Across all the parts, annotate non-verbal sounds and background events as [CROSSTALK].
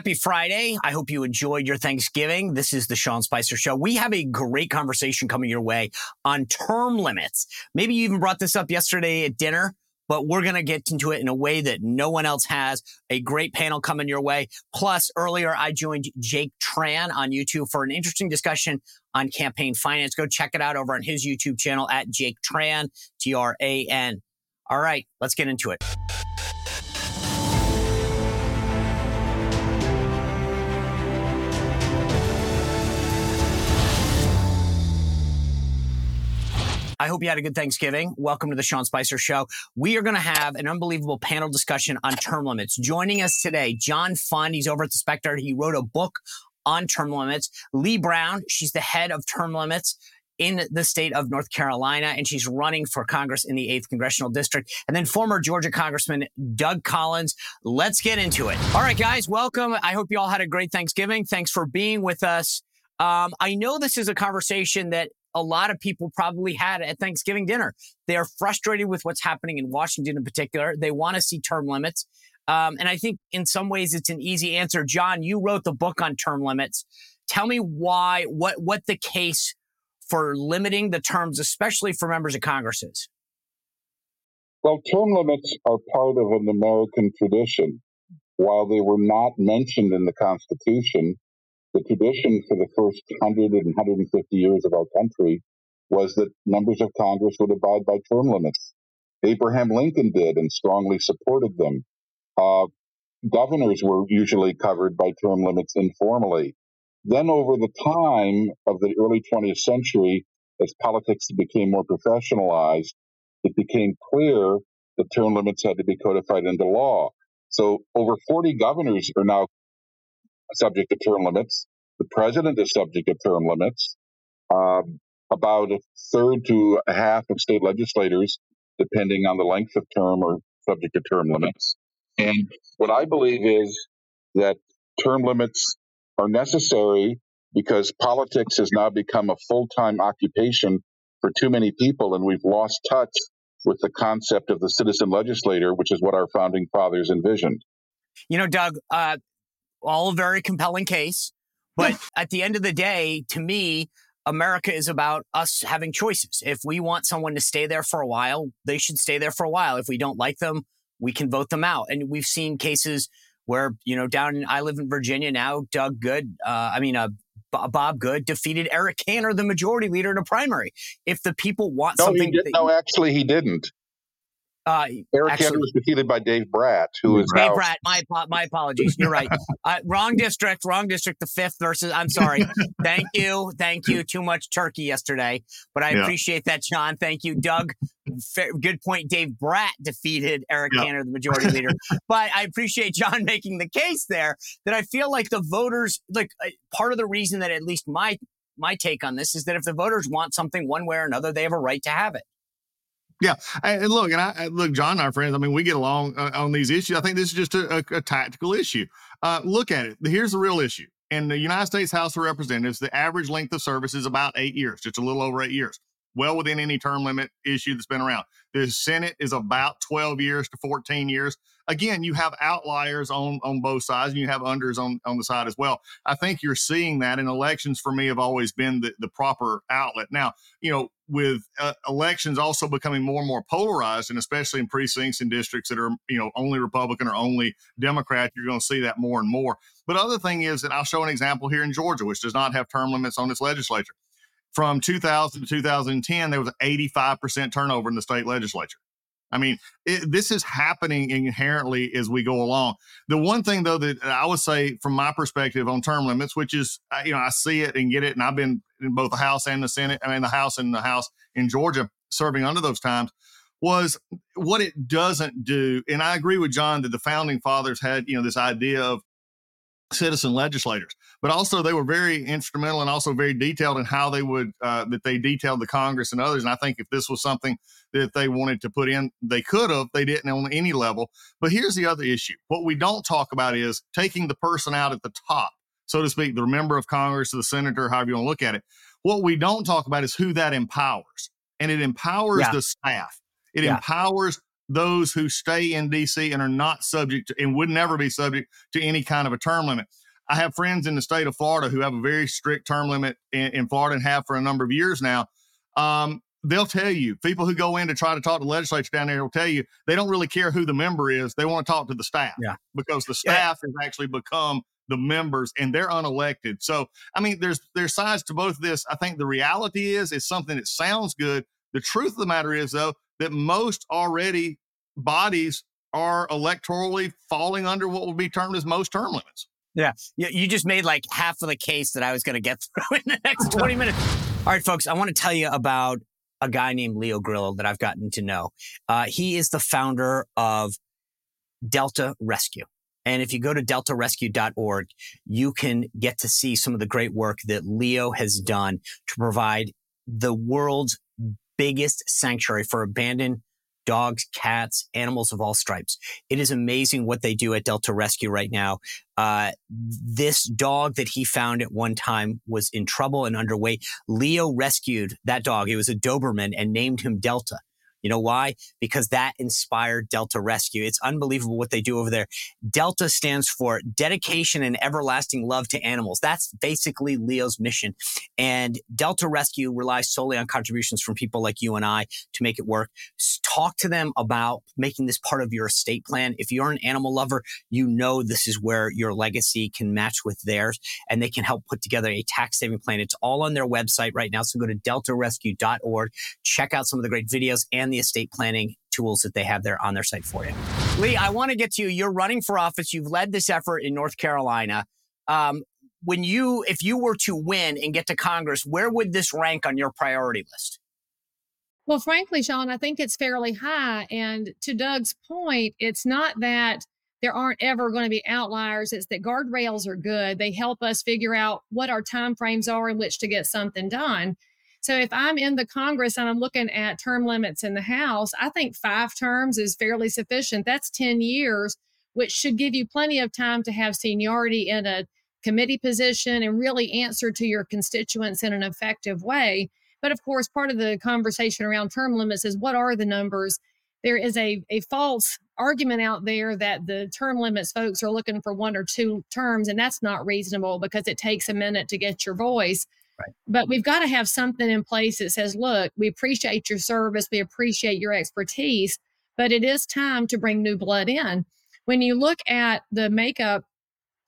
Happy Friday. I hope you enjoyed your Thanksgiving. This is the Sean Spicer Show. We have a great conversation coming your way on term limits. Maybe you even brought this up yesterday at dinner, but we're going to get into it in a way that no one else has. A great panel coming your way. Plus, earlier I joined Jake Tran on YouTube for an interesting discussion on campaign finance. Go check it out over on his YouTube channel at Jake Tran, T R A N. All right, let's get into it. I hope you had a good Thanksgiving. Welcome to the Sean Spicer Show. We are going to have an unbelievable panel discussion on term limits. Joining us today, John Fund. He's over at the Spectator. He wrote a book on term limits. Leigh Brown, she's the head of term limits in the state of North Carolina, and she's running for Congress in the 8th Congressional District. And then former Georgia Congressman Doug Collins. Let's get into it. All right, guys, welcome. I hope you all had a great Thanksgiving. Thanks for being with us. Um, I know this is a conversation that a lot of people probably had at Thanksgiving dinner. They are frustrated with what's happening in Washington in particular. They want to see term limits. Um, and I think in some ways it's an easy answer. John, you wrote the book on term limits. Tell me why, what, what the case for limiting the terms, especially for members of Congress is. Well, term limits are part of an American tradition. While they were not mentioned in the Constitution, the tradition for the first 100 and 150 years of our country was that members of Congress would abide by term limits. Abraham Lincoln did and strongly supported them. Uh, governors were usually covered by term limits informally. Then, over the time of the early 20th century, as politics became more professionalized, it became clear that term limits had to be codified into law. So, over 40 governors are now subject to term limits. The president is subject to term limits. Um, about a third to a half of state legislators, depending on the length of term, are subject to term limits. And what I believe is that term limits are necessary because politics has now become a full time occupation for too many people, and we've lost touch with the concept of the citizen legislator, which is what our founding fathers envisioned. You know, Doug, uh, all a very compelling case. But at the end of the day, to me, America is about us having choices. If we want someone to stay there for a while, they should stay there for a while. If we don't like them, we can vote them out. And we've seen cases where, you know, down in, I live in Virginia now, Doug Good, uh, I mean, uh, Bob Good defeated Eric Cantor, the majority leader in a primary. If the people want no, something, did, no, actually, he didn't. Uh, Eric actually, was defeated by Dave Brat, who is Dave Brat. My my apologies. You're right. [LAUGHS] Uh, wrong district. Wrong district. The fifth versus. I'm sorry. [LAUGHS] thank you. Thank you. Too much turkey yesterday, but I yeah. appreciate that, John. Thank you, Doug. good point. Dave Brat defeated Eric yeah. Cantor, the majority leader. [LAUGHS] but I appreciate John making the case there that I feel like the voters, like uh, part of the reason that at least my my take on this is that if the voters want something one way or another, they have a right to have it. Yeah, and look, and I look, John and our friends. I mean, we get along uh, on these issues. I think this is just a, a, a tactical issue. Uh, look at it. Here's the real issue. In the United States House of Representatives, the average length of service is about eight years, just a little over eight years, well within any term limit issue that's been around. The Senate is about 12 years to 14 years. Again, you have outliers on on both sides, and you have unders on on the side as well. I think you're seeing that, and elections for me have always been the, the proper outlet. Now, you know, with uh, elections also becoming more and more polarized, and especially in precincts and districts that are you know only Republican or only Democrat, you're going to see that more and more. But other thing is that I'll show an example here in Georgia, which does not have term limits on its legislature from 2000 to 2010, there was an 85% turnover in the state legislature. I mean, it, this is happening inherently as we go along. The one thing, though, that I would say from my perspective on term limits, which is, you know, I see it and get it, and I've been in both the House and the Senate, I mean, the House and the House in Georgia serving under those times, was what it doesn't do. And I agree with John that the founding fathers had, you know, this idea of citizen legislators, but also they were very instrumental and also very detailed in how they would uh, that they detailed the Congress and others. And I think if this was something that they wanted to put in, they could have. They didn't on any level. But here's the other issue: what we don't talk about is taking the person out at the top, so to speak, the member of Congress, the senator, however you want to look at it. What we don't talk about is who that empowers, and it empowers yeah. the staff. It yeah. empowers those who stay in DC and are not subject to, and would never be subject to any kind of a term limit. I have friends in the state of Florida who have a very strict term limit in, in Florida and have for a number of years now. Um, they'll tell you people who go in to try to talk to the legislature down there will tell you they don't really care who the member is. They want to talk to the staff yeah. because the staff yeah. has actually become the members and they're unelected. So, I mean, there's there's sides to both this. I think the reality is it's something that sounds good. The truth of the matter is though that most already bodies are electorally falling under what would be termed as most term limits. Yeah. You just made like half of the case that I was going to get [LAUGHS] through in the next [LAUGHS] 20 minutes. All right, folks, I want to tell you about a guy named Leo Grillo that I've gotten to know. Uh, he is the founder of Delta Rescue. And if you go to deltarescue.org, you can get to see some of the great work that Leo has done to provide the world's biggest sanctuary for abandoned dogs, cats, animals of all stripes. It is amazing what they do at Delta Rescue right now. Uh, this dog that he found at one time was in trouble and underweight. Leo rescued that dog. It was a Doberman and named him Delta. You know why? Because that inspired Delta Rescue. It's unbelievable what they do over there. Delta stands for dedication and everlasting love to animals. That's basically Leo's mission. And Delta Rescue relies solely on contributions from people like you and I to make it work. Talk to them about making this part of your estate plan. If you're an animal lover, you know this is where your legacy can match with theirs and they can help put together a tax saving plan. It's all on their website right now. So go to deltarescue.org, check out some of the great videos and and the estate planning tools that they have there on their site for you. Leigh, I want to get to you. You're running for office. You've led this effort in North Carolina. Um, when you, if you were to win and get to Congress, where would this rank on your priority list? Well, frankly, Sean, I think it's fairly high. And to Doug's point, it's not that there aren't ever going to be outliers. It's that guardrails are good. They help us figure out what our timeframes are in which to get something done. So if I'm in the Congress and I'm looking at term limits in the House, I think five terms is fairly sufficient. That's 10 years, which should give you plenty of time to have seniority in a committee position and really answer to your constituents in an effective way. But of course, part of the conversation around term limits is what are the numbers? There is a, a false argument out there that the term limits folks are looking for one or two terms, and that's not reasonable because it takes a minute to get your voice. But we've got to have something in place that says, look, we appreciate your service, we appreciate your expertise, but it is time to bring new blood in. When you look at the makeup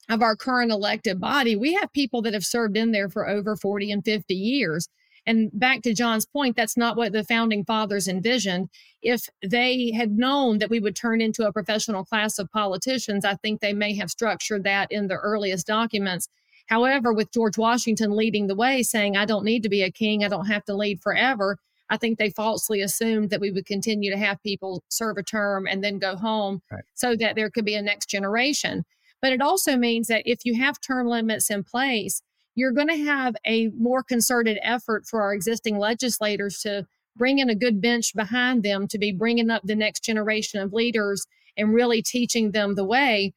of our current elected body, we have people that have served in there for over 40 and 50 years. And back to John's point, that's not what the founding fathers envisioned. If they had known that we would turn into a professional class of politicians, I think they may have structured that in the earliest documents However, with George Washington leading the way, saying, I don't need to be a king, I don't have to lead forever, I think they falsely assumed that we would continue to have people serve a term and then go home right. so that there could be a next generation. But it also means that if you have term limits in place, you're going to have a more concerted effort for our existing legislators to bring in a good bench behind them to be bringing up the next generation of leaders and really teaching them the way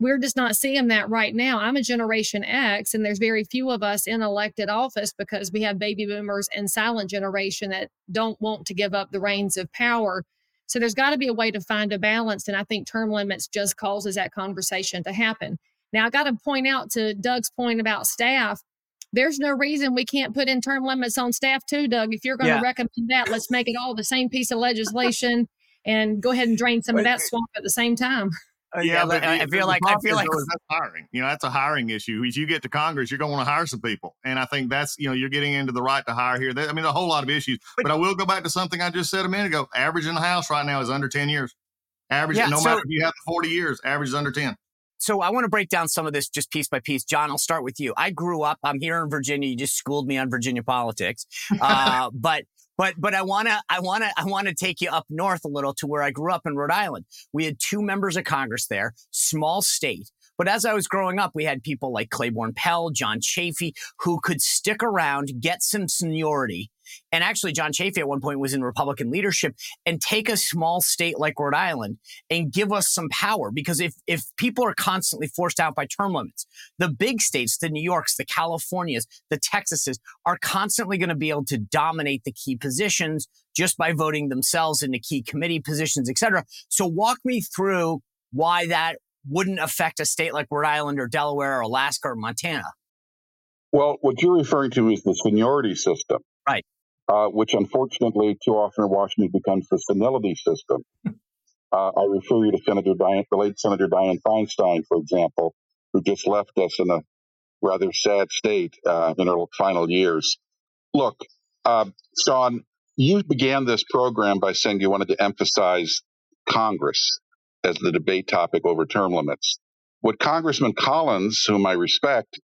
we're just not seeing that right now. I'm a Generation X, and there's very few of us in elected office because we have baby boomers and silent generation that don't want to give up the reins of power. So there's got to be a way to find a balance. And I think term limits just causes that conversation to happen. Now, I got to point out to Doug's point about staff. There's no reason we can't put in term limits on staff too, Doug. If you're going yeah. to recommend that, let's make it all the same piece of legislation and go ahead and drain some of that swamp at the same time. [LAUGHS] Uh, yeah, but I, feel like I feel like that's hiring. You know, that's a hiring issue. As you get to Congress, you're going to want to hire some people, and I think that's you know you're getting into the right to hire here. That I mean, a whole lot of issues. But, but, I will go back to something I just said a minute ago. Average in the House right now is under ten years. Average, yeah, no so, matter if you have forty years, average is under ten. So I want to break down some of this just piece by piece. John, I'll start with you. I grew up. I'm here in Virginia. You just schooled me on Virginia politics, [LAUGHS] uh, but but but I wanna I wanna I wanna take you up north a little to where I grew up in Rhode Island. We had two members of Congress there, small state. But as I was growing up, we had people like Claiborne Pell, John Chafee, who could stick around, get some seniority, and actually John Chafee at one point was in Republican leadership and take a small state like Rhode Island and give us some power. Because if, if people are constantly forced out by term limits, the big states, the New Yorks, the Californias, the Texases are constantly going to be able to dominate the key positions just by voting themselves into key committee positions, et cetera. So walk me through why that wouldn't affect a state like Rhode Island or Delaware or Alaska or Montana. Well, what you're referring to is the seniority system. Right. Uh, which unfortunately too often in Washington becomes the senility system. [LAUGHS] uh, I refer you to Senator Dianne, the late Senator Dianne Feinstein, for example, who just left us in a rather sad state uh, in her final years. Look, uh, Sean, you began this program by saying you wanted to emphasize Congress as the debate topic over term limits. What Congressman Collins, whom I respect,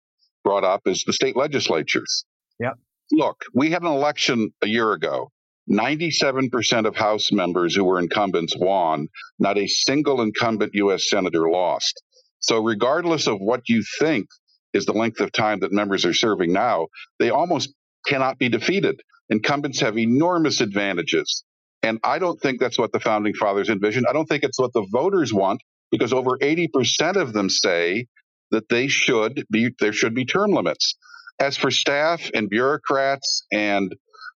brought up is the state legislatures. Yep. Look, we had an election a year ago. 97% of House members who were incumbents won. Not a single incumbent U.S. Senator lost. So, regardless of what you think is the length of time that members are serving now, they almost cannot be defeated. Incumbents have enormous advantages. And I don't think that's what the founding fathers envisioned. I don't think it's what the voters want because over 80% of them say that they should be there should be term limits. As for staff and bureaucrats and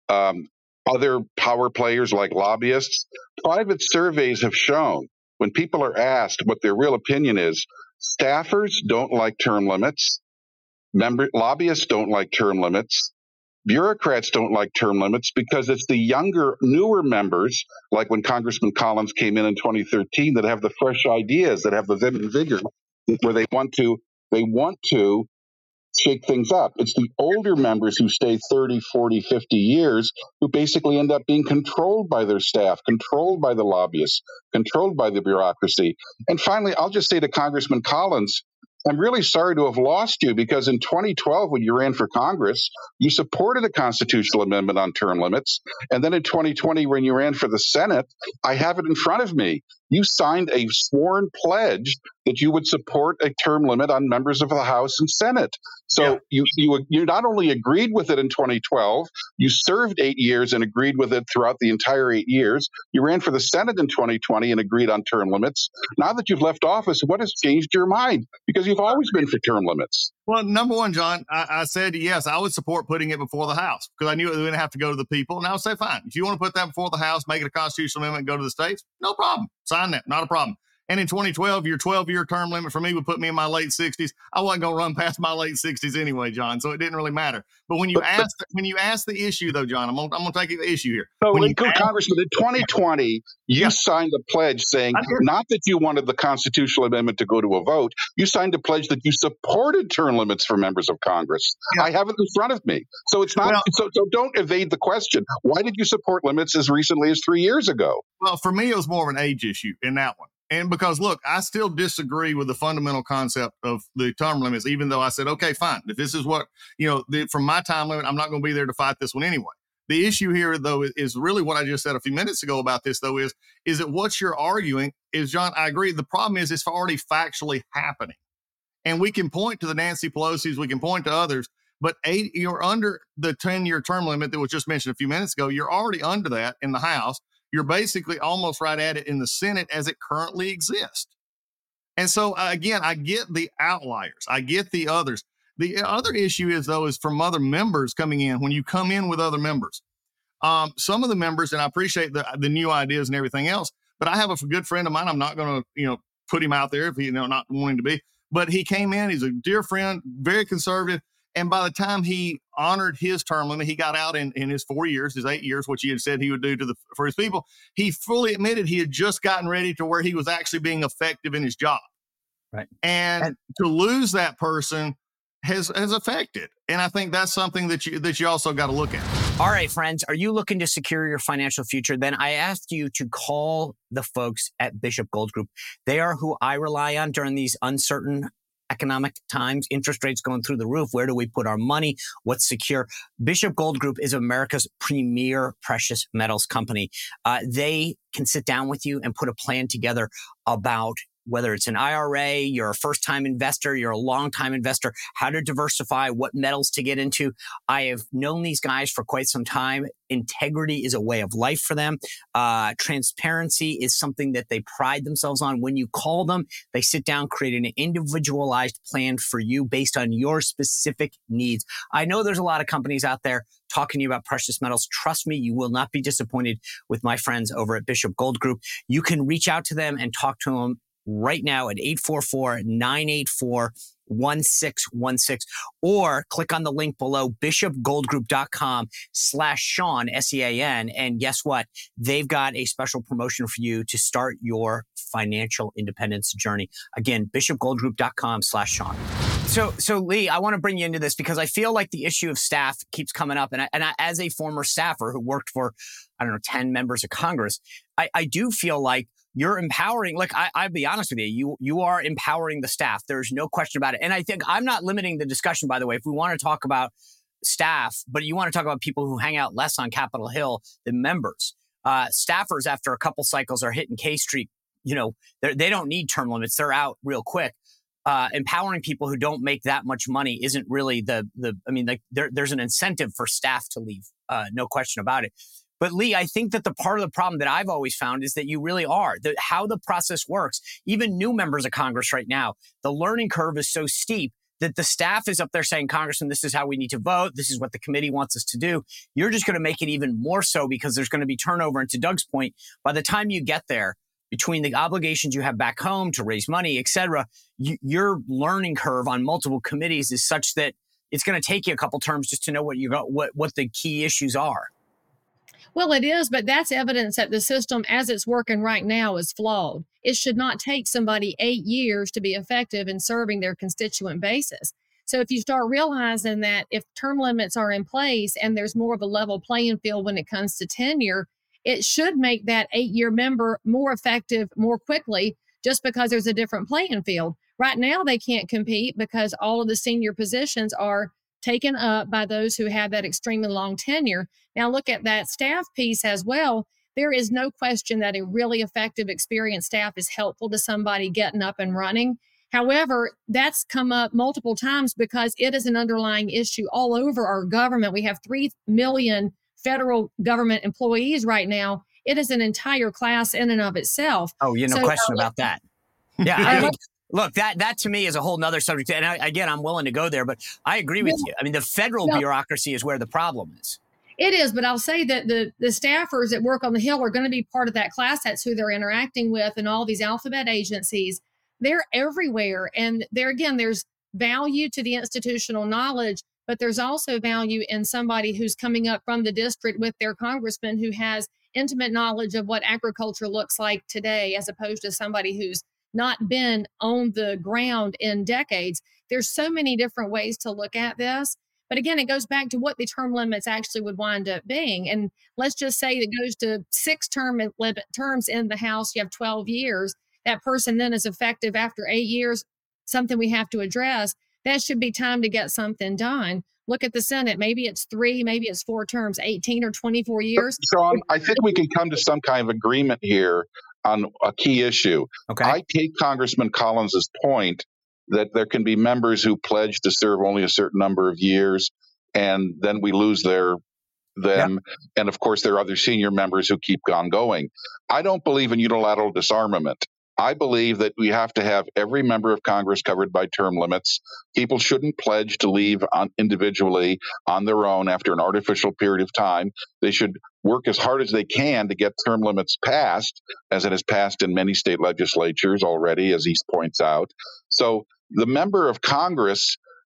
um, other power players like lobbyists, private surveys have shown when people are asked what their real opinion is, staffers don't like term limits. Member lobbyists don't like term limits bureaucrats don't like term limits because it's the younger, newer members, like when Congressman Collins came in in 2013, that have the fresh ideas, that have the vim and vigor, where they want to they want to shake things up. It's the older members who stay 30, 40, 50 years who basically end up being controlled by their staff, controlled by the lobbyists, controlled by the bureaucracy. And finally, I'll just say to Congressman Collins, I'm really sorry to have lost you because in 2012, when you ran for Congress, you supported a constitutional amendment on term limits. And then in 2020, when you ran for the Senate, I have it in front of me. You signed a sworn pledge that you would support a term limit on members of the House and Senate. So yeah. you, you you not only agreed with it in 2012, you served eight years and agreed with it throughout the entire eight years. You ran for the Senate in 2020 and agreed on term limits. Now that you've left office, what has changed your mind? Because you've always been for term limits. Well, number one, John, I, I said yes, I would support putting it before the House because I knew it would have to go to the people. And I would say, fine, if you want to put that before the House, make it a constitutional amendment, go to the states, no problem. Sign that, not a problem. And in 2012, your 12 year term limit for me would put me in my late 60s. I wasn't going to run past my late 60s anyway, John. So it didn't really matter. But when you ask when you ask the issue though, John, I'm gonna, I'm gonna take the issue here. So, when you ask, Congressman, in 2020, you yeah. signed a pledge saying not that you wanted the constitutional amendment to go to a vote. You signed a pledge that you supported term limits for members of Congress. Yeah. I have it in front of me. So it's not. Well, so, so don't evade the question. Why did you support limits as recently as three years ago? Well, for me, it was more of an age issue in that one. And because look, I still disagree with the fundamental concept of the term limits, even though I said, okay, fine. If this is what, you know, the, from my time limit, I'm not going to be there to fight this one anyway. The issue here, though, is really what I just said a few minutes ago about this, though, is is that what you're arguing is, John, I agree. The problem is it's already factually happening. And we can point to the Nancy Pelosi's, we can point to others, but eight, you're under the 10 year term limit that was just mentioned a few minutes ago. You're already under that in the House you're basically almost right at it in the Senate as it currently exists. And so, uh, again, I get the outliers, I get the others. The other issue is, though, is from other members coming in when you come in with other members. Um, some of the members, and I appreciate the, the new ideas and everything else, but I have a good friend of mine. I'm not going to, you know, put him out there if he, you know, not wanting to be, but he came in. He's a dear friend, very conservative. And by the time he honored his term limit, he got out in, in his four years, his eight years, which he had said he would do to the for his people. He fully admitted he had just gotten ready to where he was actually being effective in his job. Right. And, and to lose that person has has affected. And I think that's something that you that you also got to look at. All right, friends, are you looking to secure your financial future? Then I ask you to call the folks at Bishop Gold Group. They are who I rely on during these uncertain economic times, interest rates going through the roof. Where do we put our money? What's secure? Bishop Gold Group is America's premier precious metals company. Uh, they can sit down with you and put a plan together about whether it's an IRA, you're a first time investor, you're a long time investor, how to diversify, what metals to get into. I have known these guys for quite some time. Integrity is a way of life for them. Uh, transparency is something that they pride themselves on. When you call them, they sit down, create an individualized plan for you based on your specific needs. I know there's a lot of companies out there talking to you about precious metals. Trust me, you will not be disappointed with my friends over at Bishop Gold Group. You can reach out to them and talk to them right now at 844 984 1616 or click on the link below bishopgoldgroup.com slash Sean, S-E-A-N. And guess what? They've got a special promotion for you to start your financial independence journey. Again, bishopgoldgroup.com slash Sean. So, so Leigh, I want to bring you into this because I feel like the issue of staff keeps coming up. And, I, and I, as a former staffer who worked for, I don't know, 10 members of Congress, I, I do feel like you're empowering like I, i'll be honest with you you you are empowering the staff there's no question about it. And i think i'm not limiting the discussion by the way if we want to talk about staff but you want to talk about people who hang out less on capitol hill than members. Uh, staffers after a couple cycles are hitting k street you know they don't need term limits they're out real quick. Uh, empowering people who don't make that much money isn't really the the i mean like there, there's an incentive for staff to leave uh, no question about it but Leigh, I think that the part of the problem that I've always found is that you really are that how the process works. Even new members of Congress right now, the learning curve is so steep that the staff is up there saying, Congressman, this is how we need to vote. This is what the committee wants us to do. You're just going to make it even more so because there's going to be turnover. And to Doug's point, by the time you get there, between the obligations you have back home to raise money, et cetera, you, your learning curve on multiple committees is such that it's going to take you a couple terms just to know what you got, what, what the key issues are. Well, it is, but that's evidence that the system as it's working right now is flawed. It should not take somebody eight years to be effective in serving their constituent basis. So if you start realizing that if term limits are in place and there's more of a level playing field when it comes to tenure, it should make that eight year member more effective more quickly just because there's a different playing field. Right now, they can't compete because all of the senior positions are taken up by those who have that extremely long tenure. Now, look at that staff piece as well. There is no question that a really effective, experienced staff is helpful to somebody getting up and running. However, that's come up multiple times because it is an underlying issue all over our government. We have 3 million federal government employees right now. It is an entire class in and of itself. Oh, you no so, question uh, about that. [LAUGHS] Yeah, I mean, Look, that that to me is a whole nother subject. And I, again, I'm willing to go there, but I agree with you. I mean, the federal bureaucracy is where the problem is. It is, but I'll say that the the staffers that work on the Hill are going to be part of that class. That's who they're interacting with, and all these alphabet agencies. They're everywhere, and there again, there's value to the institutional knowledge, but there's also value in somebody who's coming up from the district with their congressman who has intimate knowledge of what agriculture looks like today, as opposed to somebody who's not been on the ground in decades. There's so many different ways to look at this. But again, it goes back to what the term limits actually would wind up being. And let's just say it goes to six term limit terms in the House, you have 12 years. That person then is effective after eight years, something we have to address. That should be time to get something done. Look at the Senate. Maybe it's three, maybe it's four terms, 18 or 24 years. Sean, um, I think we can come to some kind of agreement here on a key issue. Okay. I take Congressman Collins's point that there can be members who pledge to serve only a certain number of years, and then we lose their them. And of course, there are other senior members who keep on going. I don't believe in unilateral disarmament. I believe that we have to have every member of Congress covered by term limits. People shouldn't pledge to leave on individually on their own after an artificial period of time. They should work as hard as they can to get term limits passed, as it has passed in many state legislatures already, as East points out. So the member of Congress,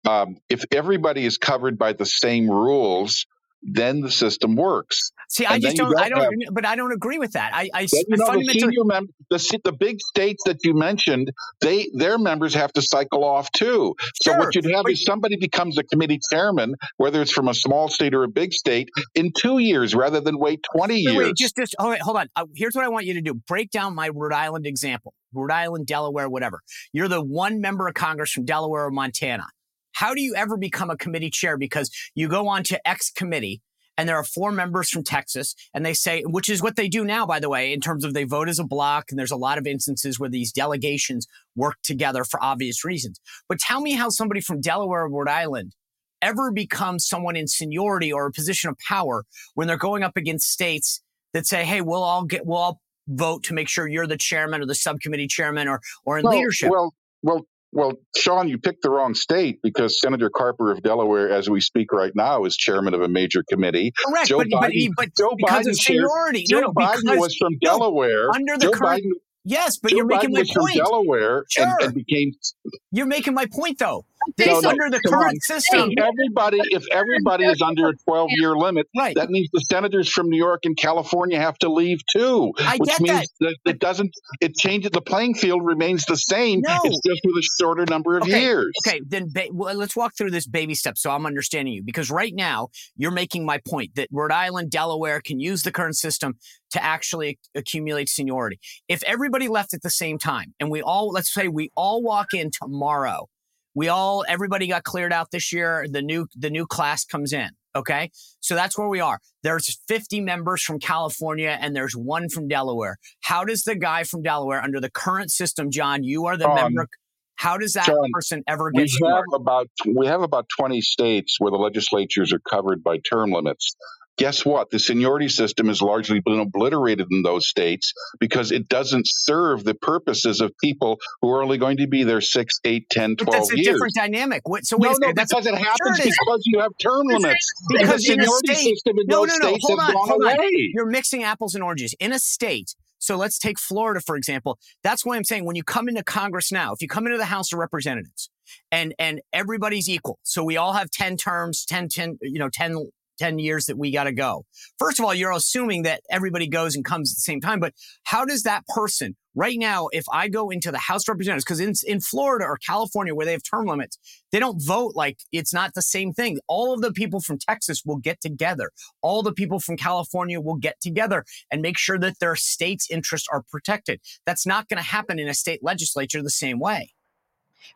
um, if everybody is covered by the same rules, then the system works. See, I just don't, don't, I don't, have, but I don't agree with that. I, I, you know, the senior mem- the, the big states that you mentioned, they their members have to cycle off too. So sure, what you'd have but, is somebody becomes a committee chairman, whether it's from a small state or a big state, in two years rather than wait twenty years. Wait, just, just, all right, hold on. Uh, here's what I want you to do: break down my Rhode Island example, Rhode Island, Delaware, whatever. You're the one member of Congress from Delaware or Montana. How do you ever become a committee chair? Because you go on to X committee and there are four members from Texas, and they say, which is what they do now, by the way, in terms of they vote as a block, and there's a lot of instances where these delegations work together for obvious reasons. But tell me how somebody from Delaware or Rhode Island ever becomes someone in seniority or a position of power when they're going up against states that say, "Hey, we'll all get, we'll all vote to make sure you're the chairman or the subcommittee chairman or or in well, leadership." Well, well, well, Sean, you picked the wrong state because Senator Carper of Delaware, as we speak right now, is chairman of a major committee. Correct, Joe but, Biden, but, but Joe because Biden of seniority, Joe no, no, Biden because, was from no, Delaware. under the Joe current. Biden, yes, but Joe you're making Biden my was from. Delaware Sure. and, and became You're making my point, though. Okay, no, under the current system, if everybody if [LAUGHS] everybody is under a 12 year limit right? that means the senators from New York and California have to leave too I which get means that. that. it doesn't it changes the playing field remains the same No. it's just with a shorter number of Okay, years Okay, then ba- well, let's walk through this baby step so I'm understanding you. Because right now, you're making my point that Rhode Island, Delaware can use the current system to actually accumulate seniority. If everybody left at the same time and we all, let's say we all walk in tomorrow, we all, everybody got cleared out this year, the new, the new class comes in. Okay. So that's where we are. There's 50 members from California and there's one from Delaware. How does the guy from Delaware under the current system, John, you are the John, member. How does that John, person ever get? we have about we have about 20 states where the legislatures are covered by term limits guess what the seniority system has largely been obliterated in those states because it doesn't serve the purposes of people who are only going to be there 6 8 10 But 12 that's a years different dynamic. What, so wait no, no. That's because it happens is. because you have term limits. because the seniority state- system in No, those no, no, states hold has on, gone hold on. away. You're mixing apples and oranges. In a state, so let's take Florida, for example. That's why I'm saying when you come into Congress now, if you come into the House of Representatives and and everybody's equal, so we all have 10 terms, 10, 10 you know, 10, 10 years that we got to go. First of all, you're assuming that everybody goes and comes at the same time, but how does that person right now, if I go into the House Representatives, because in, in Florida or California where they have term limits, they don't vote like it's not the same thing. All of the people from Texas will get together. All the people from California will get together and make sure that their state's interests are protected. That's not going to happen in a state legislature the same way.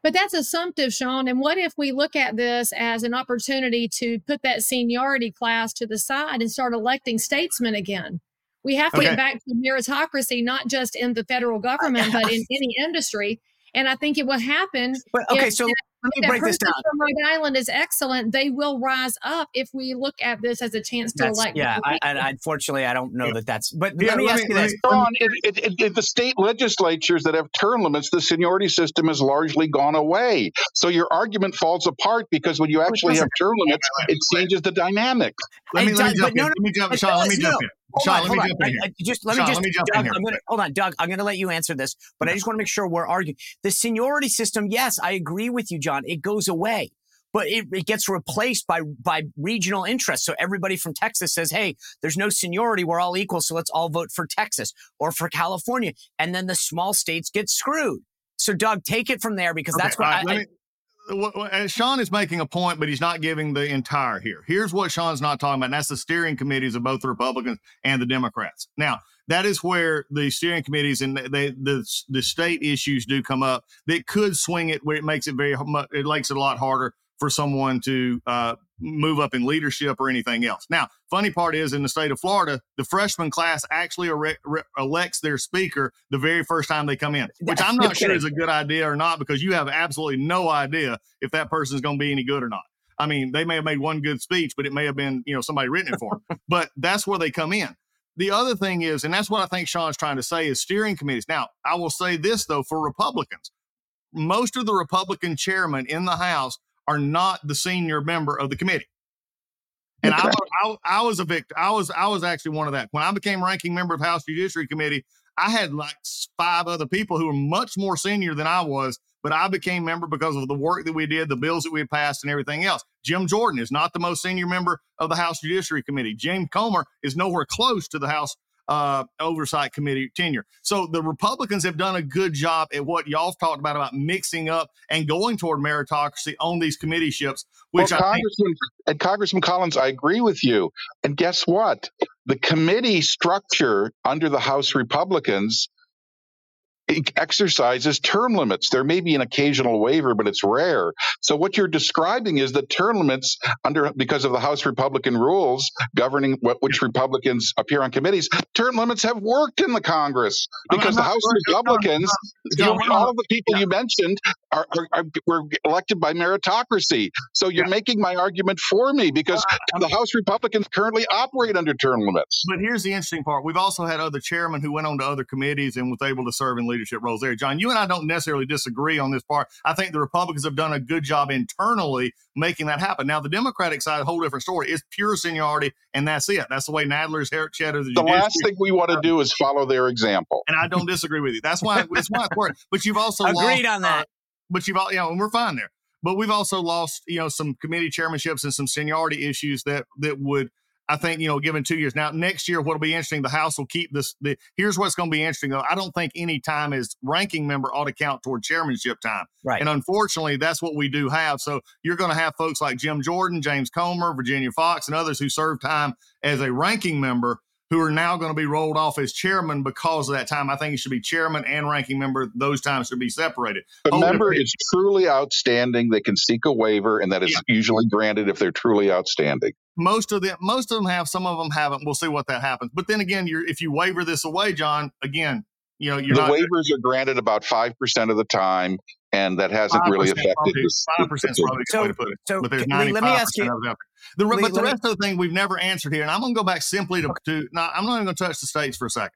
But that's assumptive, Sean. And what if we look at this as an opportunity to put that seniority class to the side and start electing statesmen again? We have to Okay. get back to meritocracy, not just in the federal government, but in [LAUGHS] any industry. And I think it will happen. But okay, if so that- let me that break this down. from Rhode Island is excellent. They will rise up if we look at this as a chance to That's, elect. yeah, more [LAUGHS] I. I, unfortunately, I don't know Yeah. that that's. But Yeah, let me let ask me- you this. me- Ron, in, in, in- in the state legislatures that have term limits, the seniority system has largely gone away. So your argument falls apart because when you actually have term limits, it changes the dynamic. Let me, It let me jump but in. no, no, Let me jump, it Sean. Let me does, jump no. in. Hold Sean, on, let me on. jump in here. I- just let Sean, me let just, me jump in here. I'm gonna hold on, Doug. I'm gonna let you answer this, but I just want to make sure we're arguing the seniority system. Yes, I agree with you, John. It goes away, but it, it gets replaced by by regional interests. So everybody from Texas says, "Hey, there's no seniority. We're all equal, so let's all vote for Texas or for California," and then the small states get screwed. So, Doug, take it from there because Okay, that's what all I, me- uh, Sean is making a point, but he's not giving the entire here. Here's what Sean's not talking about, and that's the steering committees of both the Republicans and the Democrats. Now, that is where the steering committees and they, the the state issues do come up that could swing it where it makes it very it makes it a lot harder for someone to uh, move up in leadership or anything else. Now, funny part is in the state of Florida, the freshman class actually ere- re- elects their speaker the very first time they come in, which I'm not sure is a good idea or not because you have absolutely no idea if that person is going to be any good or not. I mean, they may have made one good speech, but it may have been, you know, somebody written it for them. [LAUGHS] but that's where they come in. The other thing is, and that's what I think Sean's trying to say, is steering committees. Now, I will say this though, for Republicans, most of the Republican chairmen in the House are not the senior member of the committee. And I, I, I was a victim. I was I was actually one of that. When I became ranking member of House Judiciary Committee, I had like five other people who were much more senior than I was, but I became member because of the work that we did, the bills that we had passed, and everything else. Jim Jordan is not the most senior member of the House Judiciary Committee. James Comer is nowhere close to the House uh, Oversight Committee tenure. So the Republicans have done a good job at what y'all talked about about mixing up and going toward meritocracy on these committee ships, which well, I think and Congressman Collins, I agree with you. And guess what? The committee structure under the House Republicans exercises term limits. There may be an occasional waiver, but it's rare. So what you're describing is that term limits under because of the House Republican rules governing what which Republicans appear on committees, term limits have worked in the Congress because the House Republicans, John, John, all of the people yeah. you mentioned are, are, are, were elected by meritocracy. So you're yeah. making my argument for me because uh, the House Republicans currently operate under term limits. But here's the interesting part: we've also had other chairmen who went on to other committees and was able to serve in leadership roles there. John, you and I don't necessarily disagree on this part. I think the Republicans have done a good job internally making that happen. Now, the Democratic side, a whole different story. It's pure seniority, and that's it. That's the way Nadler's cheddar. The, the last thing we want to [LAUGHS] do is follow their example. And I don't disagree with you. That's why. That's why it's worked. But you've also agreed lost, on that. Uh, but you've all, you know, and we're fine there. But we've also lost, you know, some committee chairmanships and some seniority issues that that would I think, you know, given two years. Now, next year, what'll be interesting, the House will keep this. The, here's what's going to be interesting, though. I don't think any time as ranking member ought to count toward chairmanship time. Right. And unfortunately, that's what we do have. So you're going to have folks like Jim Jordan, James Comer, Virginia Foxx, and others who served time as a ranking member who are now going to be rolled off as chairman because of that time. I think it should be chairman and ranking member. Those times should be separated. The oh, member is truly outstanding. They can seek a waiver, and that is yeah. usually granted if they're truly outstanding. Most of them, most of them have. Some of them haven't. We'll see what that happens. But then again, you're if you waiver this away, John, again, you know, you're the not, waivers are granted about five percent of the time, and that hasn't really affected. Five percent is probably the way to put it. So, but there's ninety five percent of them. The, Leigh, but the rest me, of the thing we've never answered here, and I'm going to go back simply to, to not, I'm not even going to touch the states for a second.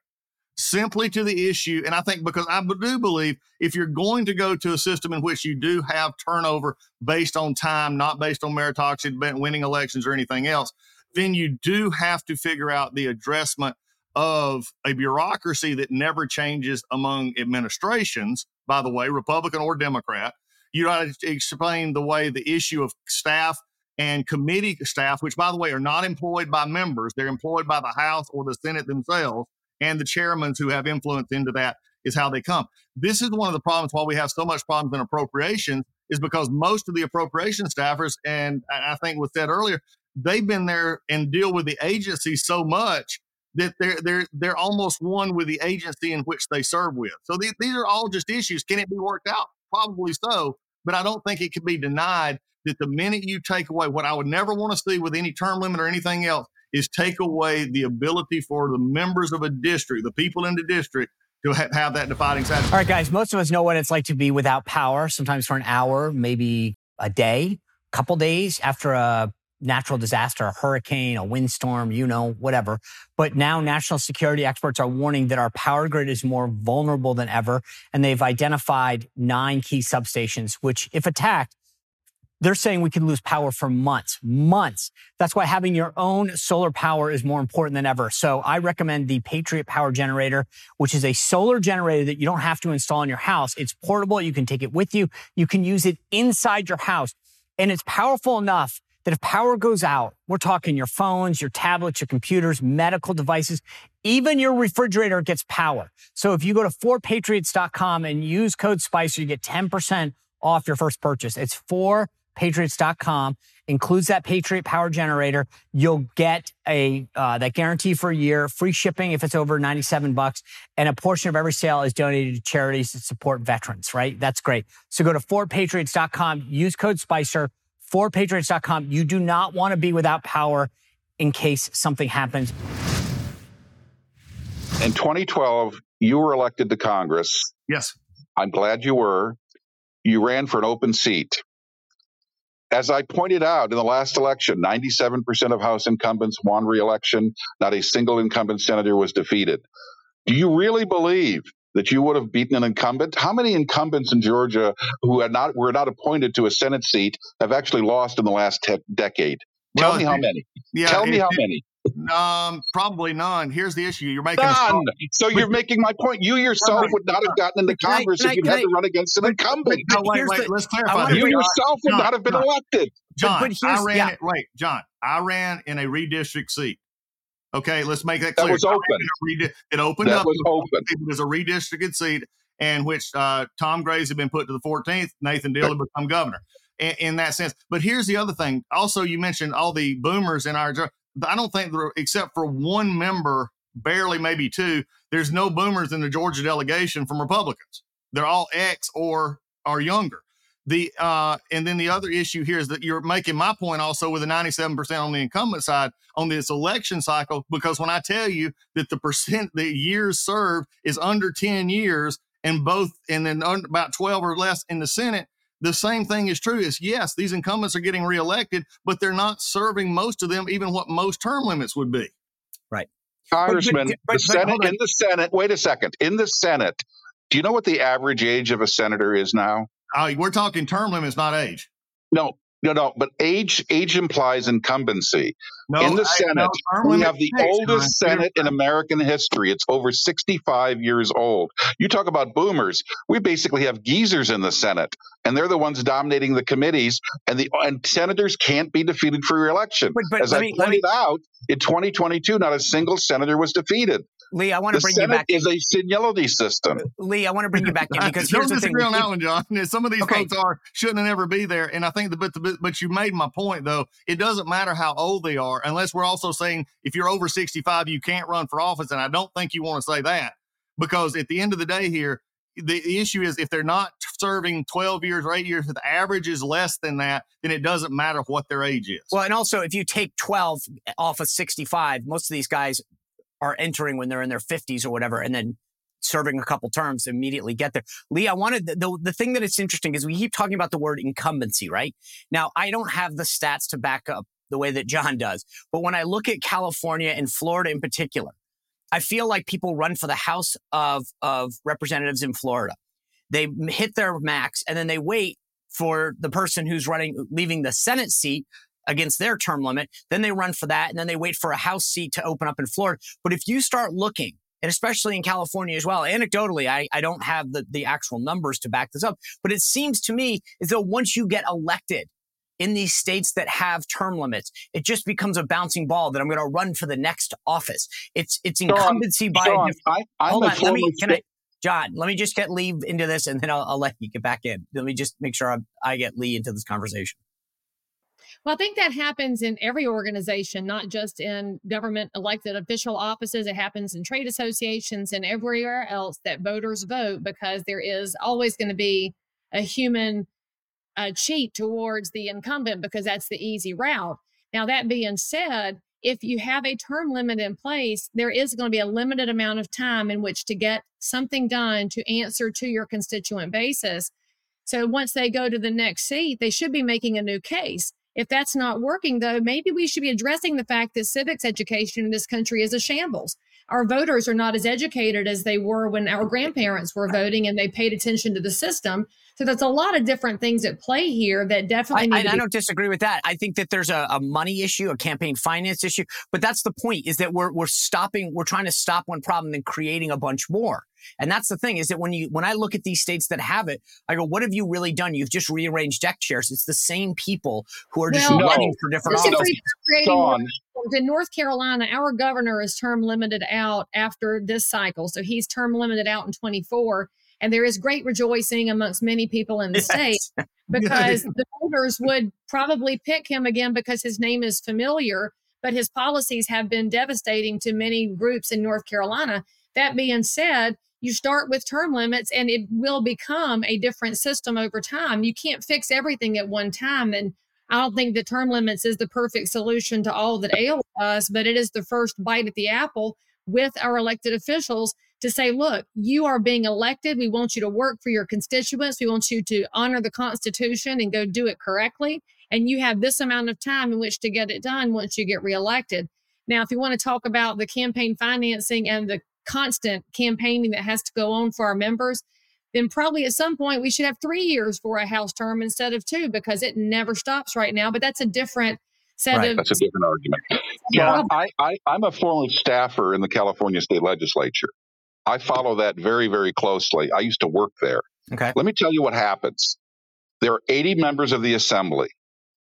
Simply to the issue, and I think because I do believe if you're going to go to a system in which you do have turnover based on time, not based on meritocracy, winning elections or anything else, then you do have to figure out the addressment of a bureaucracy that never changes among administrations, by the way, Republican or Democrat. You got to explain the way the issue of staff and committee staff, which, by the way, are not employed by members. They're employed by the House or the Senate themselves, and the chairmen who have influence into that is how they come. This is one of the problems why we have so much problems in appropriations is because most of the appropriation staffers, and I think was said earlier, they've been there and deal with the agency so much that they're they're they're almost one with the agency in which they serve with. So these, these are all just issues. Can it be worked out? Probably so, but I don't think it can be denied that the minute you take away what I would never want to see with any term limit or anything else is take away the ability for the members of a district, the people in the district, to ha- have that defining side. All right, guys, most of us know what it's like to be without power, sometimes for an hour, maybe a day, couple days after a natural disaster, a hurricane, a windstorm, you know, whatever. But now national security experts are warning that our power grid is more vulnerable than ever. And they've identified nine key substations, which, if attacked, they're saying we could lose power for months, months. That's why having your own solar power is more important than ever. So I recommend the Patriot Power Generator, which is a solar generator that you don't have to install in your house. It's portable. You can take it with you. You can use it inside your house and it's powerful enough that if power goes out, we're talking your phones, your tablets, your computers, medical devices, even your refrigerator gets power. So if you go to 4patriots.com and use code SPICER, you get 10% off your first purchase. It's 4 patriots.com includes that Patriot Power Generator. You'll get a uh, that guarantee for a year, free shipping if it's over 97 bucks, and a portion of every sale is donated to charities that support veterans, right? That's great. So go to 4patriots.com, use code SPICER, 4patriots.com. You do not want to be without power in case something happens. In 2012, you were elected to Congress. Yes. I'm glad you were. You ran for an open seat. As I pointed out in the last election, 97% of House incumbents won re-election. Not a single incumbent senator was defeated. Do you really believe that you would have beaten an incumbent? How many incumbents in Georgia who had not were not appointed to a Senate seat have actually lost in the last te- decade? Tell well, me how many. Yeah, Tell me how many. Um, probably none. Here's the issue: you're making none. So you're making my point. You yourself would not have gotten into Congress if you had to run against an incumbent. No, wait, wait. The, let's clarify. You yourself would John, not have been John, elected. John, but, but I ran. Yeah. It, wait, John, I ran in a redistrict seat. Okay, let's make that clear. That was open. It opened that up. Was open. It was a redistricted seat, and which uh, Tom Graves had been put to the 14th. Nathan Deal had become governor. In, in, that sense, but here's the other thing. Also, you mentioned all the boomers in our I don't think except for one member barely maybe two. There's no boomers in the Georgia delegation from Republicans. They're all X or are younger. The uh, and then the other issue here is that you're making my point also with the 97% on the incumbent side on this election cycle because when I tell you that the percent the years served is under 10 years and both and then about 12 or less in the Senate, the same thing is true is yes, these incumbents are getting reelected, but they're not serving most of them even what most term limits would be. Right. Congressman, but, but, but, the Senate in the Senate, wait a second. In the Senate, do you know what the average age of a senator is now? Uh, we're talking term limits, not age. No, no, no. But age age implies incumbency. No, in the I, Senate, no, we have the oldest Senate in American history. It's over 65 years old. You talk about boomers. We basically have geezers in the Senate, and they're the ones dominating the committees. And the and senators can't be defeated for reelection. But, but As I me, pointed me, out, in 2022, not a single senator was defeated. Leigh, I want to bring Senate you back. Is a seniority system. Leigh, I want to bring you back in [LAUGHS] because here's Don't the thing. on that one, John. [LAUGHS] Some of these okay. folks are shouldn't ever be there, and I think the but the, but you made my point though. It doesn't matter how old they are, unless we're also saying if you're over 65, you can't run for office, and I don't think you want to say that because at the end of the day, here the, the issue is if they're not serving 12 years or eight years, if the average is less than that, then it doesn't matter what their age is. Well, and also if you take 12 off of 65, most of these guys are entering when they're in their 50s or whatever, and then serving a couple terms immediately get there. Leigh, I wanted the, the, the thing that it's interesting is we keep talking about the word incumbency, right? Now, I don't have the stats to back up the way that John does, but when I look at California and Florida in particular, I feel like people run for the House of, of Representatives in Florida. They hit their max and then they wait for the person who's running, leaving the Senate seat against their term limit. Then they run for that and then they wait for a House seat to open up in Florida. But if you start looking, and especially in California as well, anecdotally, I, I don't have the, the actual numbers to back this up, but it seems to me as though once you get elected, in these states that have term limits, it just becomes a bouncing ball that I'm going to run for the next office. It's it's incumbency by. Sean, I, hold on, let me. Can I, John, let me just get Leigh into this, and then I'll, I'll let you get back in. Let me just make sure I, I get Leigh into this conversation. Well, I think that happens in every organization, not just in government elected official offices. It happens in trade associations and everywhere else that voters vote because there is always going to be a human uh, cheat towards the incumbent because that's the easy route. Now, that being said, if you have a term limit in place, there is going to be a limited amount of time in which to get something done to answer to your constituent basis. So once they go to the next seat, they should be making a new case. If that's not working, though, maybe we should be addressing the fact that civics education in this country is a shambles. Our voters are not as educated as they were when our grandparents were voting and they paid attention to the system. So that's a lot of different things at play here that definitely. I, I, I don't disagree with that. I think that there's a, a, money issue, a campaign finance issue, but that's the point: is that we're we're stopping, we're trying to stop one problem and creating a bunch more. And that's the thing is that when you when I look at these states that have it, I go, what have you really done? You've just rearranged deck chairs. It's the same people who are just well, running no. for different offices. In North Carolina, our governor is term limited out after this cycle, so he's term limited out in 24 and there is great rejoicing amongst many people in the yes. state [LAUGHS] because the voters would probably pick him again because his name is familiar, but his policies have been devastating to many groups in North Carolina. That being said, you start with term limits and it will become a different system over time. You can't fix everything at one time. And I don't think the term limits is the perfect solution to all that ails us, but it is the first bite at the apple with our elected officials to say, look, you are being elected. We want you to work for your constituents. We want you to honor the Constitution and go do it correctly. And you have this amount of time in which to get it done once you get reelected. Now, if you want to talk about the campaign financing and the constant campaigning that has to go on for our members, then probably at some point we should have three years for a House term instead of two because it never stops right now. But that's a different set right, of. That's a different argument. Yeah, I, I, I'm a former staffer in the California state legislature. I follow that very, very closely. I used to work there. Okay. Let me tell you what happens. There are 80 members of the assembly.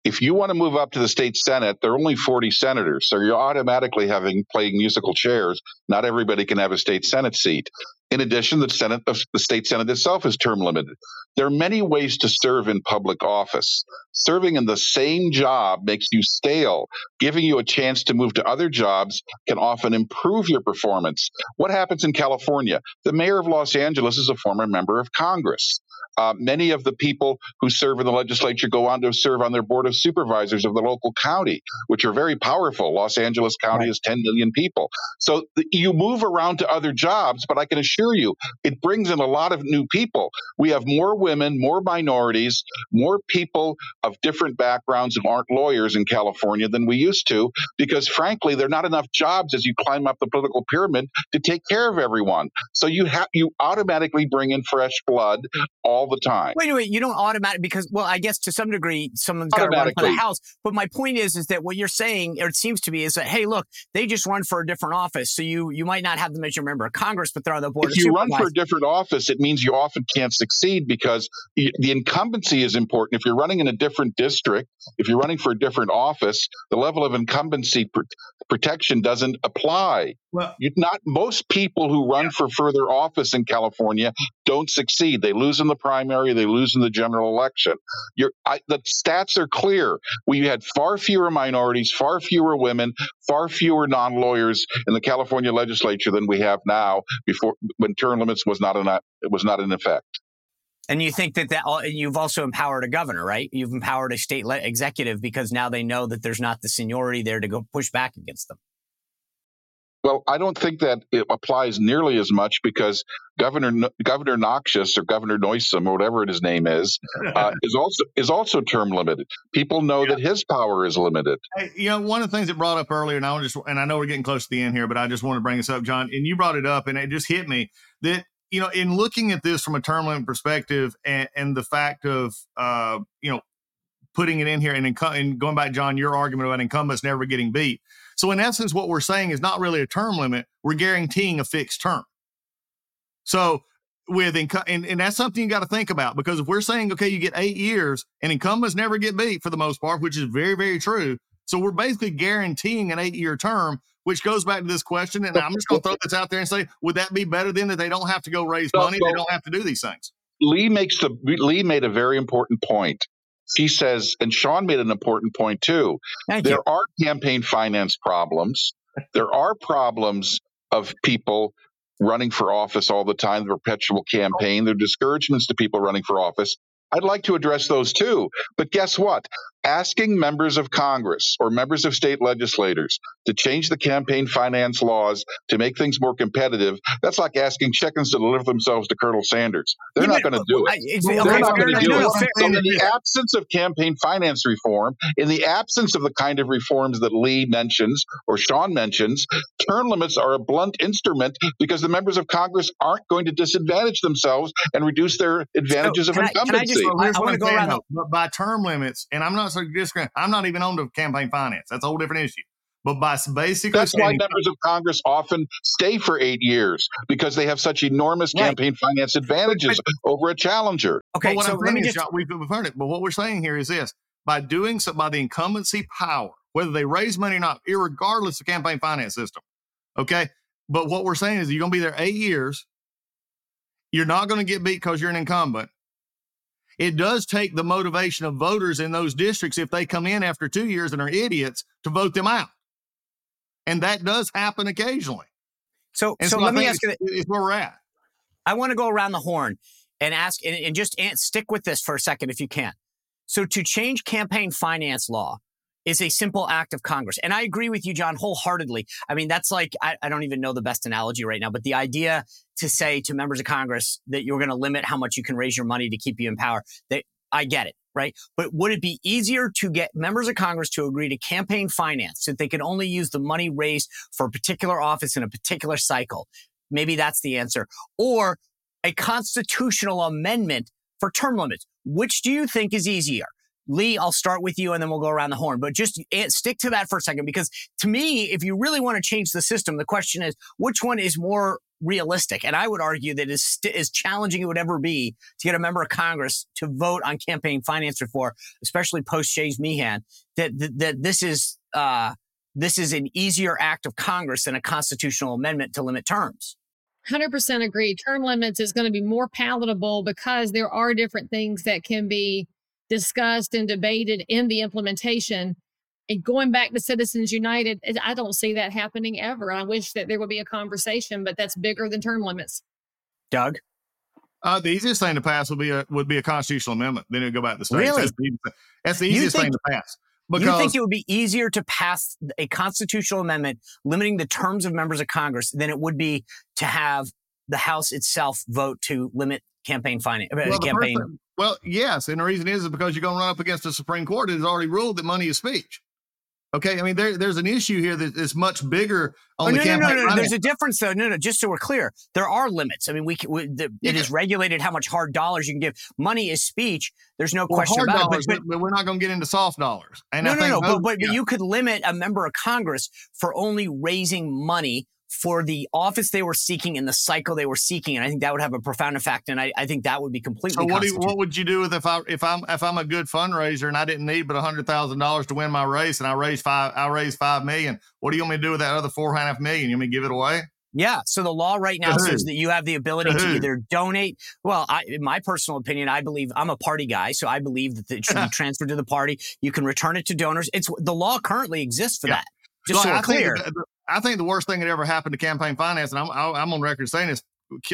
If you want to move up to the state senate, there are only 40 senators. So you're automatically having playing musical chairs. Not everybody can have a state senate seat. In addition, the Senate, the state Senate itself is term limited. There are many ways to serve in public office. Serving in the same job makes you stale. Giving you a chance to move to other jobs can often improve your performance. What happens in California? The mayor of Los Angeles is a former member of Congress. Uh, many of the people who serve in the legislature go on to serve on their board of supervisors of the local county, which are very powerful. Los Angeles County right. is 10 million people. So th- you move around to other jobs, but I can assure you it brings in a lot of new people. We have more women, more minorities, more people of different backgrounds who aren't lawyers in California than we used to, because frankly, there are not enough jobs as you climb up the political pyramid to take care of everyone. So you have you automatically bring in fresh blood all the time. Wait, wait, you don't automatically because well, I guess to some degree someone's got to run for the house. But my point is, is that what you're saying, or it seems to be, is that hey, look, they just run for a different office, so you you might not have them as your member of Congress, but they're on the board. If you run for a different office, it means you often can't succeed because the incumbency is important. If you're running in a different district, if you're running for a different office, the level of incumbency pr- protection doesn't apply. Well, you, not most people who run yeah. for further office in California don't succeed. They lose in the primary, they lose in the general election. I, the stats are clear. We had far fewer minorities, far fewer women, far fewer non-lawyers in the California legislature than we have now. Before when term limits was not in it was not in effect. And you think that that you've also empowered a governor, right? You've empowered a state le- executive because now they know that there's not the seniority there to go push back against them. Well, I don't think that it applies nearly as much because Governor Governor Noxious or Governor Noisome or whatever his name is [LAUGHS] uh, is also is also term limited. People know yeah. that his power is limited. Hey, you know, one of the things that brought up earlier, and I just and I know we're getting close to the end here, but I just want to bring this up, John, and you brought it up, and it just hit me that you know, in looking at this from a term limit perspective, and, and the fact of uh, you know putting it in here and, inc- and going back, John, your argument about incumbents never getting beat. So in essence, what we're saying is not really a term limit. We're guaranteeing a fixed term. So with inc- and, and that's something you got to think about because if we're saying, okay, you get eight years and incumbents never get beat for the most part, which is very, very true. So we're basically guaranteeing an eight year term, which goes back to this question. And I'm just going to throw this out there and say, would that be better than that they don't have to go raise money? They don't have to do these things. Leigh makes the Leigh made a very important point he says, and Sean made an important point too. Thank there you. are campaign finance problems. there are problems of people running for office all the time, the perpetual campaign. There are discouragements to people running for office. I'd like to address those too. But guess what? Asking members of Congress or members of state legislators to change the campaign finance laws to make things more competitive, that's like asking chickens to deliver themselves to Colonel Sanders. They're not going to do it. They're okay, not going to do it. So in the absence of campaign finance reform, in the absence of the kind of reforms that Leigh mentions or Sean mentions, term limits are a blunt instrument because the members of Congress aren't going to disadvantage themselves and reduce their advantages so of incumbency. I, I, I want to go around. But by term limits, and I'm not so disagreeing. I'm not even on the campaign finance. That's a whole different issue. But by basically, that's why members of Congress often stay for eight years because they have such enormous right. campaign finance advantages but, but, over a challenger. Okay, what so I'm saying is, just... we've, we've heard it. But what we're saying here is this: by doing so, by the incumbency power, whether they raise money or not, regardless of campaign finance system. Okay, but what we're saying is you're going to be there eight years. You're not going to get beat because you're an incumbent it does take the motivation of voters in those districts if they come in after two years and are idiots to vote them out. And that does happen occasionally. So, so, so let me ask you, is where we're at. I want to go around the horn and ask, and, and just stick with this for a second if you can. So, to change campaign finance law, is a simple act of Congress. And I agree with you, John, wholeheartedly. I mean, that's like, I, I don't even know the best analogy right now, but the idea to say to members of Congress that you're going to limit how much you can raise your money to keep you in power, that I get it. Right. But would it be easier to get members of Congress to agree to campaign finance so that they can only use the money raised for a particular office in a particular cycle? Maybe that's the answer. Or a constitutional amendment for term limits. Which do you think is easier? Leigh, I'll start with you and then we'll go around the horn. But just stick to that for a second because to me, if you really want to change the system, the question is which one is more realistic. And I would argue that is st- as challenging it would ever be to get a member of Congress to vote on campaign finance reform, especially post Shays Meehan, that, that, that this is, uh, this is an easier act of Congress than a constitutional amendment to limit terms. 100% agree. Term limits is going to be more palatable because there are different things that can be discussed and debated in the implementation. And going back to Citizens United, I don't see that happening ever. I wish that there would be a conversation, but that's bigger than term limits. Doug? Uh, the easiest thing to pass would be a would be a constitutional amendment. Then it would go back to the states. Really? That's the, that's the easiest think, thing to pass. Because you think it would be easier to pass a constitutional amendment limiting the terms of members of Congress than it would be to have the House itself vote to limit campaign finance? Uh, well, campaign. Thing, well, yes, and the reason is, is because you're going to run up against the Supreme Court. It has already ruled that money is speech. Okay, I mean there, there's an issue here that is much bigger on oh, the no, campaign. No, no, no, There's a difference though. No, no. Just so we're clear, there are limits. I mean, we, we the, yeah. it is regulated how much hard dollars you can give. Money is speech. There's no well, question about dollars, it. But, but, we're not going to get into soft dollars. And no, no, no. But, but, yeah. but you could limit a member of Congress for only raising money for the office they were seeking and the cycle they were seeking, and I think that would have a profound effect. And I, I think that would be completely. So what, do you, what would you do with if I if I'm if I'm a good fundraiser and I didn't need but hundred thousand dollars to win my race and I raised five I raised five million? What do you want me to do with that other four and a half million? You want me to give it away? Yeah. So the law right now says that you have the ability to either donate. Well, I, in my personal opinion, I believe I'm a party guy, so I believe that it should be transferred to the party. You can return it to donors. It's the law currently exists for yeah. that. Just so, so we're clear. The, I think the worst thing that ever happened to campaign finance, and I'm I'm on record saying this,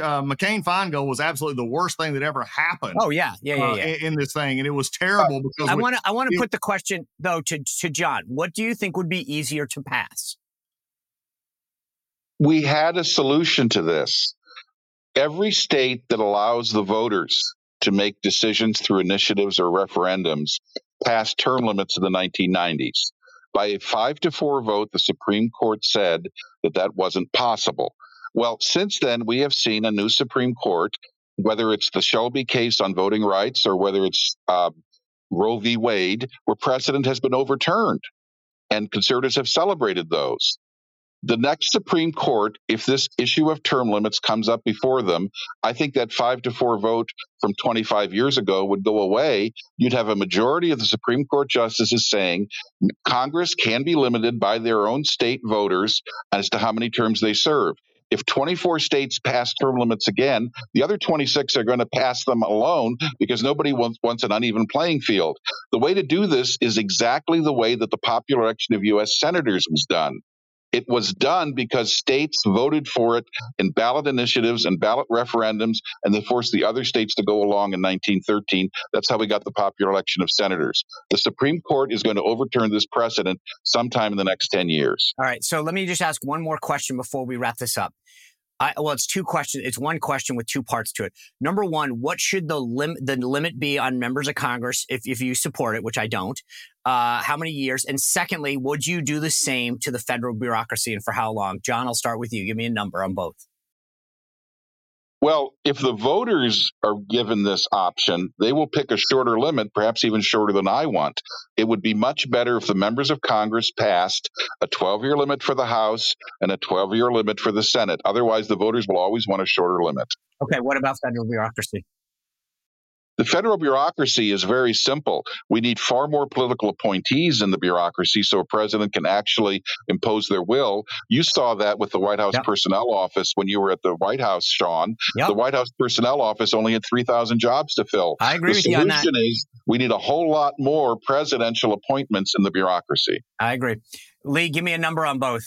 uh, McCain Feingold was absolutely the worst thing that ever happened. Oh yeah, yeah, yeah, yeah. Uh, in, in, this thing, and it was terrible because I want to I want to put the question though to to John. What do you think would be easier to pass? We had a solution to this. Every state that allows the voters to make decisions through initiatives or referendums passed term limits in the 1990s. By a five to four vote, the Supreme Court said that that wasn't possible. Well, since then, we have seen a new Supreme Court, whether it's the Shelby case on voting rights or whether it's uh, Roe v. Wade, where precedent has been overturned. And conservatives have celebrated those the next Supreme Court, if this issue of term limits comes up before them, I think that five to four vote from 25 years ago would go away. You'd have a majority of the Supreme Court justices saying Congress can be limited by their own state voters as to how many terms they serve. If 24 states pass term limits again, the other 26 are going to pass them alone because nobody wants, wants an uneven playing field. The way to do this is exactly the way that the popular election of U.S. senators was done. It was done because states voted for it in ballot initiatives and ballot referendums, and they forced the other states to go along in 1913. That's how we got the popular election of senators. The Supreme Court is going to overturn this precedent sometime in the next 10 years. All right. So let me just ask one more question before we wrap this up. I, well, it's two questions. It's one question with two parts to it. Number one, what should the limit the limit be on members of Congress if, if you support it, which I don't? Uh, how many years? And secondly, would you do the same to the federal bureaucracy and for how long? John, I'll start with you. Give me a number on both. Well, if the voters are given this option, they will pick a shorter limit, perhaps even shorter than I want. It would be much better if the members of Congress passed a 12 year limit for the House and a 12 year limit for the Senate. Otherwise, the voters will always want a shorter limit. Okay, what about federal bureaucracy? The federal bureaucracy is very simple. We need far more political appointees in the bureaucracy so a president can actually impose their will. You saw that with the White House yep. Personnel Office when you were at the White House, Sean. Yep. The White House Personnel Office only had 3,000 jobs to fill. I agree the with you on that. The solution is we need a whole lot more presidential appointments in the bureaucracy. I agree. Leigh, give me a number on both.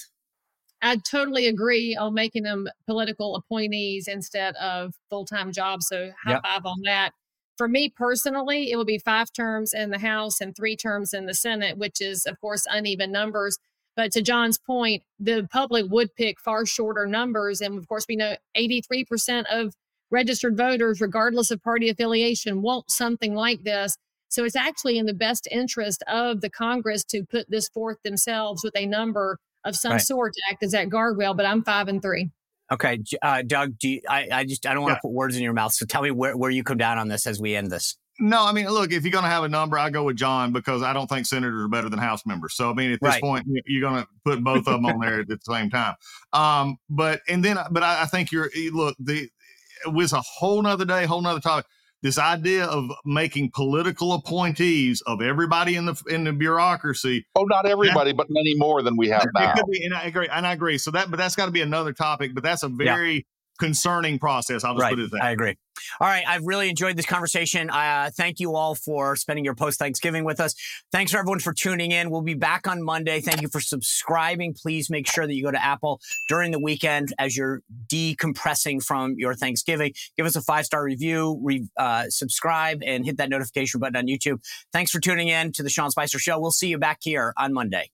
I totally agree on making them political appointees instead of full time jobs. So high yep. five on that for me personally, it will be five terms in the House and three terms in the Senate, which is, of course, uneven numbers. But to John's point, the public would pick far shorter numbers. And of course, we know 83% of registered voters, regardless of party affiliation, want something like this. So it's actually in the best interest of the Congress to put this forth themselves with a number of some right. sort to act as that guardrail. But I'm five and three. Okay, uh, Doug, do you, I, I just I don't want to yeah. put words in your mouth. So tell me where, where you come down on this as we end this. No, I mean, look, if you're going to have a number, I go with John because I don't think senators are better than House members. So, I mean, at this right. point, you're going to put both of them on there at the same time. Um, but and then, but I, I think you're look the it was a whole nother day, whole nother topic. This idea of making political appointees of everybody in the in the bureaucracy. Oh, not everybody, that, but many more than we have now. Be, and I agree. And I agree. So that, but that's got to be another topic. But that's a very yeah concerning process. I'll just right. put it that. I agree. All right. I've really enjoyed this conversation. Uh, thank you all for spending your post Thanksgiving with us. Thanks for everyone for tuning in. We'll be back on Monday. Thank you for subscribing. Please make sure that you go to Apple during the weekend as you're decompressing from your Thanksgiving. Give us a five star review, re- uh, subscribe, and hit that notification button on YouTube. Thanks for tuning in to the Sean Spicer Show. We'll see you back here on Monday.